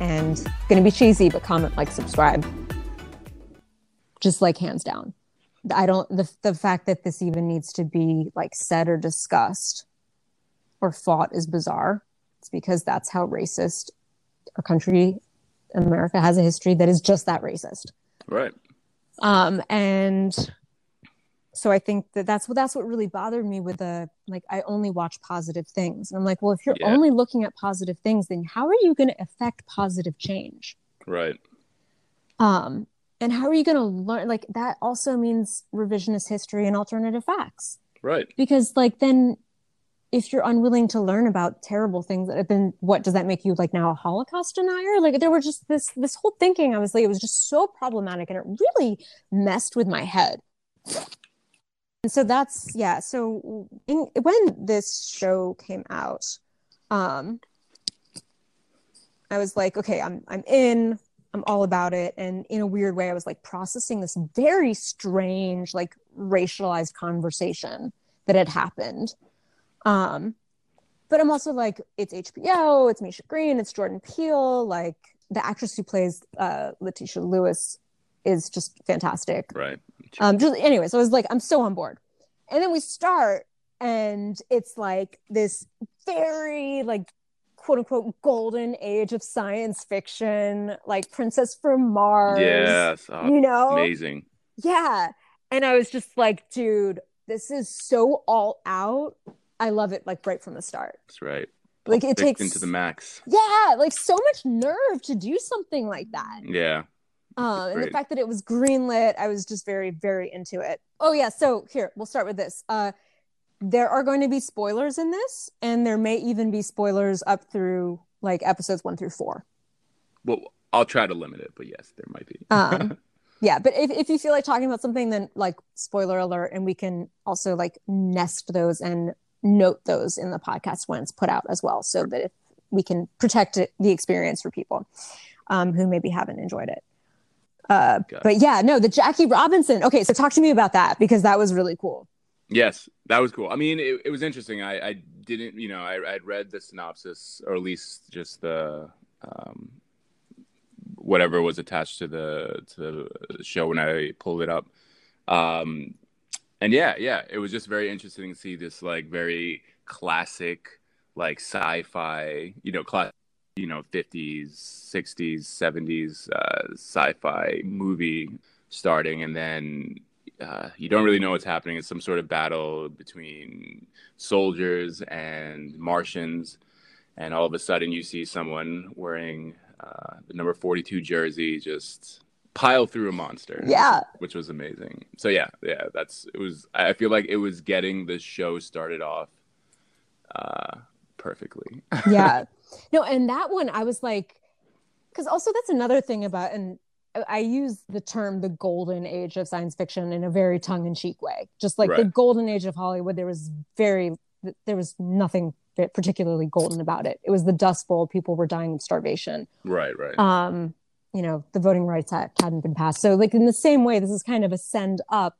and going to be cheesy, but comment, like, subscribe. Just like hands down. I don't, the, the fact that this even needs to be like said or discussed or fought is bizarre. It's because that's how racist our country, America, has a history that is just that racist. Right. Um, and so I think that that's what that's what really bothered me with the like I only watch positive things. And I'm like, well, if you're Yeah. only looking at positive things, then how are you going to affect positive change? Right. Um, and how are you going to learn? Like that also means revisionist history and alternative facts, Right. because like then if you're unwilling to learn about terrible things, then what does that make you like now a Holocaust denier? Like there were just this this whole thinking. I was like, it was just so problematic, and it really messed with my head. And so that's yeah. So in, when this show came out, um, I was like, okay, I'm I'm in. I'm all about it. And in a weird way, I was like processing this very strange, like racialized conversation that had happened. Um, but I'm also like, it's HBO, it's Misha Green, it's Jordan Peele. Like the actress who plays uh, Letitia Lewis is just fantastic. Right. Um, just anyway, so I was like, I'm so on board. And then we start, and it's like this very like quote unquote golden age of science fiction, like Princess from Mars. Yes. Oh, you know, amazing. yeah. And I was just like, dude, this is so all out. I love it like right from the start. That's right. Like it takes into the max. yeah, like so much nerve to do something like that. Yeah. Um, and the fact that it was greenlit, I was just very, very into it. Oh yeah, so here we'll start with this. Uh, there are going to be spoilers in this, and there may even be spoilers up through like episodes one through four. Well, I'll try to limit it, but yes, there might be. Um, yeah, but if if you feel like talking about something, then like spoiler alert, and we can also like nest those and note those in the podcast when it's put out as well, so that if we can protect it, the experience for people um, who maybe haven't enjoyed it. Uh, but yeah, no, the Jackie Robinson. Okay, so talk to me about that because that was really cool. yes, that was cool. I mean, it, it was interesting. I, I didn't, you know, I, I'd read the synopsis or at least just the um, whatever was attached to the to the show when I pulled it up. Um, and yeah, yeah, it was just very interesting to see this like very classic, like sci-fi, you know, class, you know, fifties, sixties, seventies, uh, sci-fi movie starting, and then uh, you don't really know what's happening. It's some sort of battle between soldiers and Martians, and all of a sudden you see someone wearing uh, the number forty-two jersey just pile through a monster Yeah, which was amazing. So yeah, yeah, that's it was. I feel like it was getting the show started off uh, perfectly. yeah, no, and that one I was like, because also that's another thing about and. I- use the term the golden age of science fiction in a very tongue in cheek way. Just like the golden age of Hollywood, there was very, there was nothing particularly golden about it. It was the Dust Bowl. People were dying of starvation. right, right, um you know the voting rights act hadn't been passed so like in the same way this is kind of a send up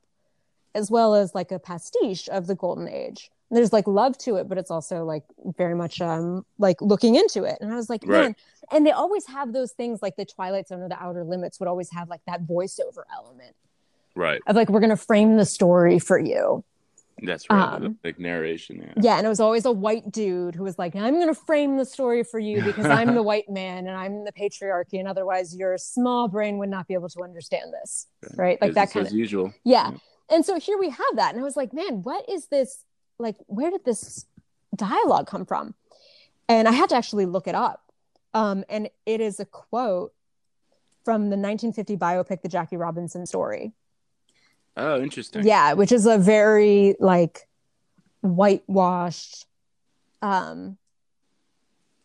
as well as like a pastiche of the golden age there's like love to it but it's also like very much um like looking into it and i was like Right. man and they always have those things like the twilight zone or the outer limits would always have like that voiceover element right. of like we're gonna frame the story for you That's right. um, like narration. Yeah. yeah and it was always a white dude who was like i'm going to frame the story for you because i'm the white man and i'm the patriarchy and otherwise your small brain would not be able to understand this right like that kind as of usual. yeah and so here we have that and i was like man what is this like where did this dialogue come from and i had to actually look it up um, and it is a quote from the 1950 biopic the jackie robinson story Oh, interesting. yeah which is a very like whitewashed um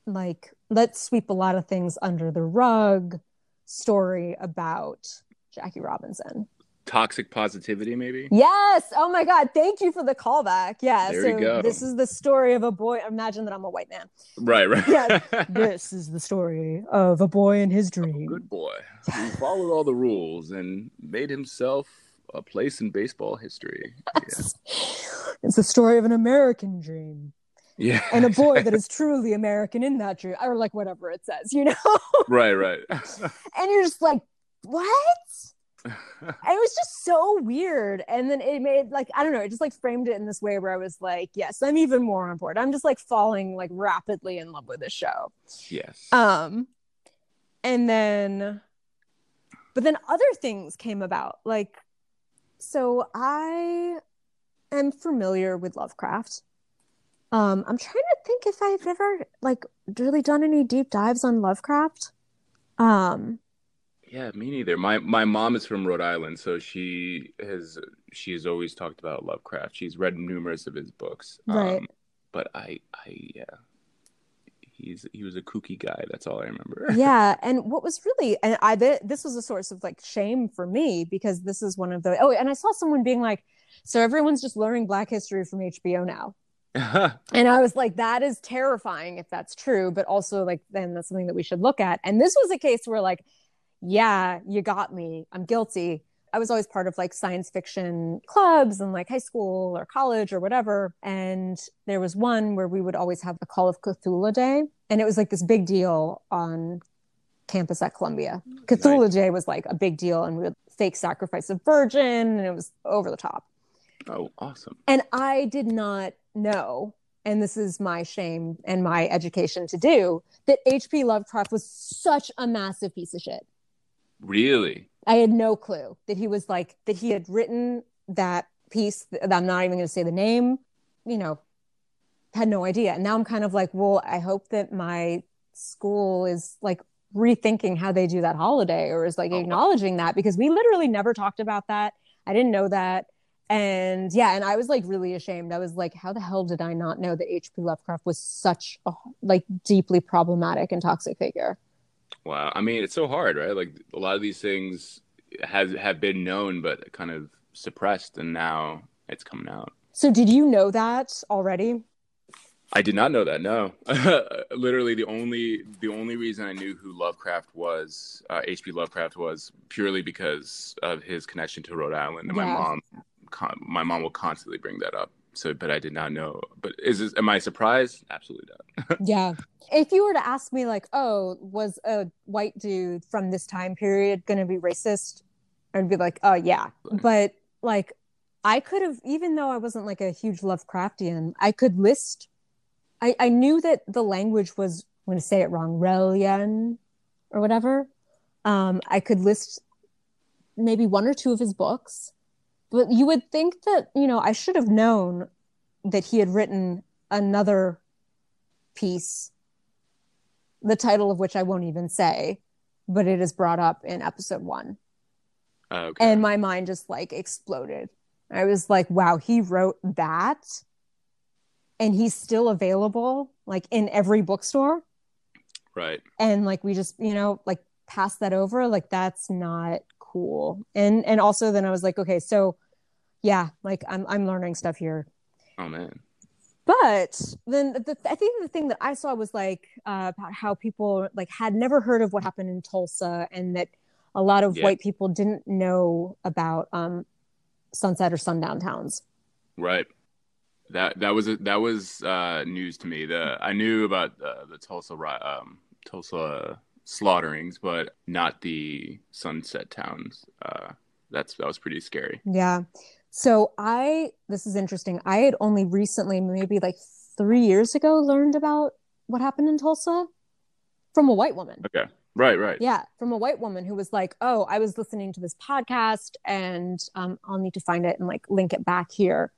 like let's sweep a lot of things under the rug story about Jackie Robinson. Toxic positivity, maybe? Yes. Oh my God. Thank you for the callback. Yeah. There so you go. this is the story of a boy. Imagine that I'm a white man. Right, right. Yeah. this is the story of a boy and his dream. Good boy. Who followed all the rules and made himself a place in baseball history. Yes. It's the story of an American dream. Yeah. and a boy that is truly American in that dream, or like whatever it says, you know? right, right. and you're just like, what? It was just so weird. And then it made like, I don't know, it just like framed it in this way where I was like, yes, I'm even more on board. I'm just like falling like rapidly in love with this show. yes. Um, and then, but then other things came about. Like, so I am familiar with Lovecraft. Um, I'm trying to think if I've ever like really done any deep dives on Lovecraft. Um, yeah, me neither. My my mom is from Rhode Island, so she has she has always talked about Lovecraft. She's read numerous of his books. Right. Um, but I I yeah. He's he was a kooky guy. That's all I remember. yeah, and what was really and I th- this was a source of like shame for me because this is one of the oh, and I saw someone being like, so everyone's just learning Black history from HBO now. and I was like, that is terrifying if that's true, but also like then that's something that we should look at. And this was a case where like, yeah, you got me. I'm guilty. I was always part of like science fiction clubs and like high school or college or whatever. And there was one where we would always have a Call of Cthulhu Day. And it was like this big deal on campus at Columbia. Cthulhu Nice. Day was like a big deal and we would fake sacrifice of virgin and it was over the top. oh, awesome. And I did not know, and this is my shame and my education to do, that H.P. Lovecraft was such a massive piece of shit. Really? I had no clue that he was like, that he had written that piece that I'm not even going to say the name, you know, had no idea. And now I'm kind of like, well, I hope that my school is like rethinking how they do that holiday or is like Oh, wow. acknowledging that because we literally never talked about that. I didn't know that. And yeah, and I was like really ashamed. I was like, how the hell did I not know that H.P. Lovecraft was such a like deeply problematic and toxic figure? Wow. I mean, it's so hard, right? Like a lot of these things has have been known but kind of suppressed and now it's coming out. So did you know that already? I did not know that. No, literally the only the only reason I knew who Lovecraft was, uh, H.P. Lovecraft was purely because of his connection to Rhode Island, and my mom, con- my mom will constantly bring that up. So, but I did not know. But is this, am I surprised? Absolutely not. Yeah. If you were to ask me, like, oh, was a white dude from this time period going to be racist? I'd be like, oh, yeah. But like, I could have, even though I wasn't like a huge Lovecraftian, I could list, I, I knew that the language was, I'm going to say it wrong, Relian or whatever. Um, I could list maybe one or two of his books. But you would think that, you know, I should have known that he had written another piece, the title of which I won't even say, but it is brought up in episode one. Uh, okay. And my mind just like exploded. I was like, wow, he wrote that and he's still available like in every bookstore. right. And like we just, you know, like pass that over. Like that's not cool. And and also then I was like, okay, so yeah, like I'm I'm learning stuff here Oh man. but then the, I think the thing that I saw was like uh, about how people like had never heard of what happened in Tulsa, and that a lot of Yeah. white people didn't know about um, sunset or sundown towns. Right. That that was that was uh, news to me. The I knew about uh, the Tulsa um, Tulsa slaughterings, but not the Sunset Towns. Uh, that's that was pretty scary. Yeah. So I this is interesting. I had only recently, maybe like three years ago, learned about what happened in Tulsa from a white woman. Okay. Right. Right. Yeah, from a white woman who was like, "Oh, I was listening to this podcast, and um, I'll need to find it and like link it back here."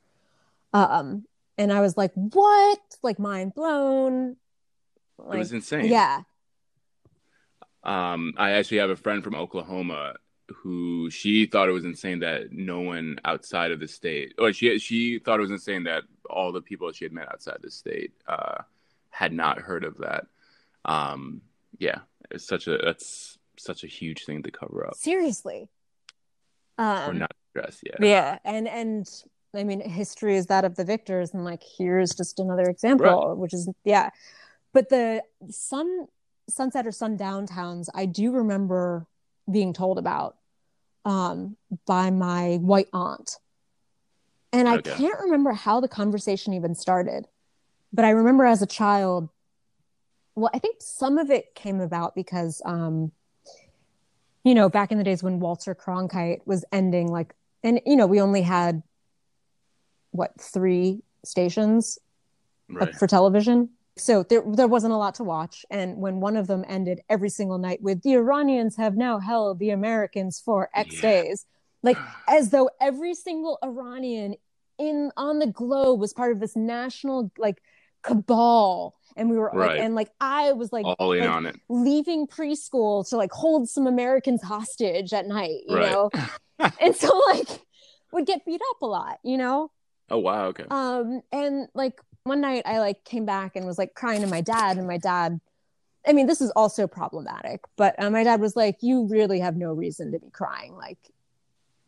Um, and I was like, "What?" Like mind blown. it was insane. yeah, Um, I actually have a friend from Oklahoma who she thought it was insane that no one outside of the state, or she she thought it was insane that all the people she had met outside the state uh, had not heard of that. Um, yeah, it's such a that's such a huge thing to cover up Seriously. or Um, not address. Yeah, yeah and and i mean history is that of the victors and like here's just another example which is yeah but the sun sunset or sundown towns i do remember being told about um by my white aunt and i Okay. can't remember how the conversation even started but i remember as a child well i think some of it came about because um you know back in the days when walter cronkite was ending like and you know we only had what three stations right. for television so there there wasn't a lot to watch and when one of them ended every single night with the iranians have now held the americans for x Yeah. days like as though every single iranian in on the globe was part of this national like cabal and we were like and like i was like all in like, on it. leaving preschool to like hold some Americans hostage at night, you Right. know? and so like would get beat up a lot, you know? Oh wow, okay. Um and like one night I like came back and was like crying to my dad and my dad I mean this is also problematic, but uh, my dad was like you really have no reason to be crying like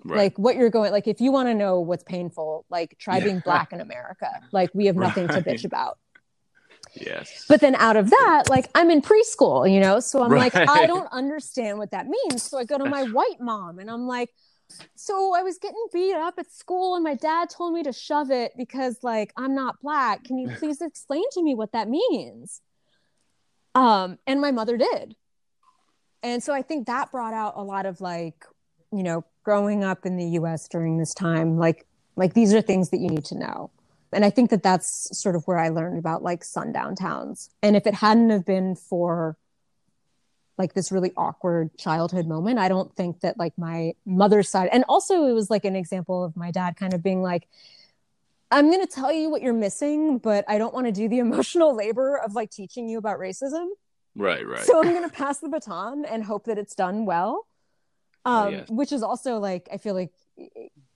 right. like what you're going like if you want to know what's painful like try Yeah. being black in America like we have nothing to bitch about yes. but then out of that, like I'm in preschool, you know, so I'm like, I don't understand what that means. So I go to my white mom and I'm like, so I was getting beat up at school and my dad told me to shove it because like I'm not black. Can you please explain to me what that means? Um, and my mother did. And so I think that brought out a lot of like, you know, growing up in the US during this time, like like these are things that you need to know and i think that that's sort of where i learned about like sundown towns and if it hadn't have been for like this really awkward childhood moment i don't think that like my mother's side and also it was like an example of my dad kind of being like i'm going to tell you what you're missing but i don't want to do the emotional labor of like teaching you about racism right, right. so i'm going to pass the baton and hope that it's done well um, Oh, yes. which is also like i feel like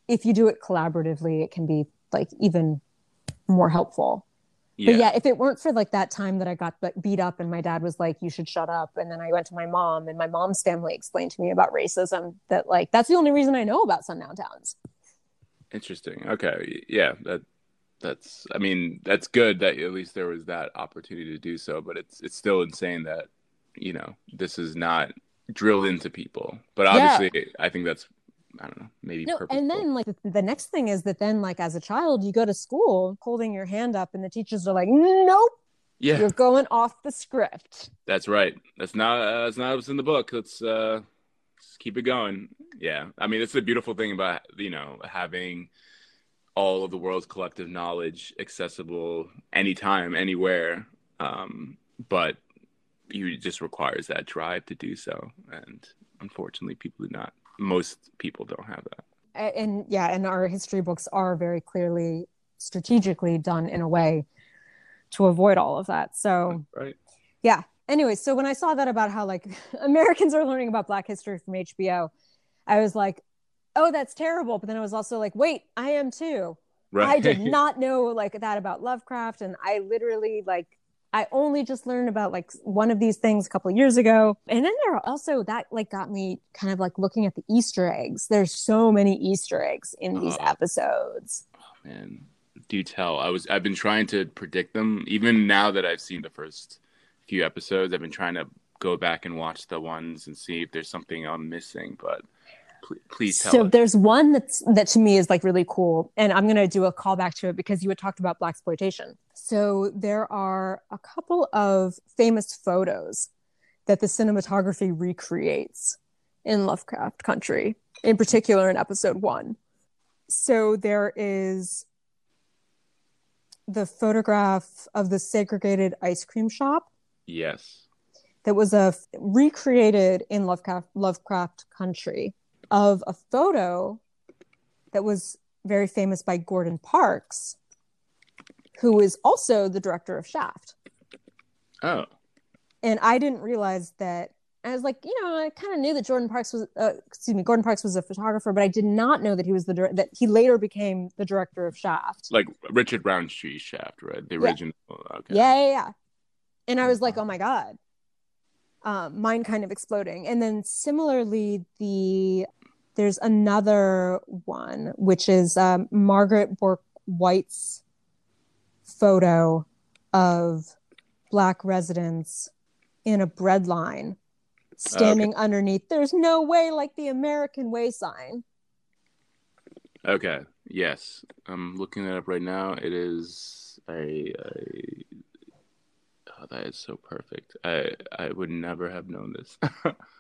if you do it collaboratively it can be like even more helpful yeah. but yeah if it weren't for like that time that i got beat up and my dad was like you should shut up and then i went to my mom and my mom's family explained to me about racism that like that's the only reason i know about sundown towns Interesting. Okay. Yeah. That that's. I mean, that's good that at least there was that opportunity to do so. But it's it's still insane that you know this is not drilled into people. But Yeah. obviously, I think that's I don't know maybe no purposeful. and then like the, next thing is that then like as a child you go to school holding your hand up and the teachers are like nope yeah, you're going off the script that's right. That's not uh, that's not what's in the book. Let's uh, let's keep it going. Yeah. I mean, it's the beautiful thing about you know having all of the world's collective knowledge accessible anytime, anywhere. Um, but you just requires that drive to do so, and unfortunately, people do not. Most people don't have that. And yeah and our history books are very clearly strategically done in a way to avoid all of that so Right. yeah anyway so when i saw that about how like americans are learning about black history from hbo i was like oh that's terrible but then i was also like wait i am too Right. i did not know like that about lovecraft and i literally like i only just learned about like one of these things a couple of years ago and then there are also that like got me kind of like looking at the easter eggs there's so many easter eggs in these Oh. episodes Man, do tell. I was. I've been trying to predict them. Even now that I've seen the first few episodes, I've been trying to go back and watch the ones and see if there's something I'm missing. But please, please tell so us. there's one that's that to me is like really cool and i'm going to do a callback to it because you had talked about blaxploitation so there are a couple of famous photos that the cinematography recreates in lovecraft country in particular in episode one so there is the photograph of the segregated ice cream shop Yes. that was a recreated in Lovecraft Lovecraft country of a photo that was very famous by Gordon Parks, who is also the director of Shaft. Oh. And I didn't realize that. I was like, you know, I kind of knew that Jordan Parks was, uh, excuse me, Gordon Parks was a photographer, but I did not know that he was the dir- that he later became the director of Shaft. Like Richard Roundtree Shaft, right? The Yeah. original. Okay. Yeah, yeah, yeah. And I was like, oh my god, um, mine kind of exploding. And then similarly, the there's another one which is um, Margaret Bourke White's photo of black residents in a bread line standing okay. underneath. There's no way like the American way sign. Okay. Yes, I'm looking that up right now. It is a, a oh, that is so perfect. I I would never have known this.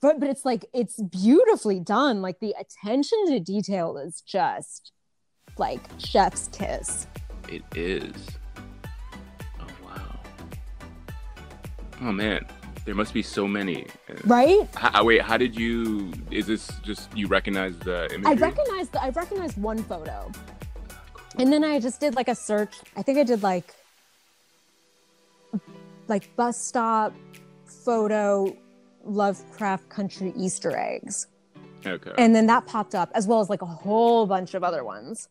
but but it's like it's beautifully done. Like the attention to detail is just like chef's kiss. It is. Oh wow. Oh man, there must be so many. Right? How, wait, how did you? Is this just you recognize the imagery? I recognized. I recognized one photo, and then I just did like a search. I think I did like like bus stop photo Lovecraft Country Easter eggs. Okay. And then that popped up as well as like a whole bunch of other ones.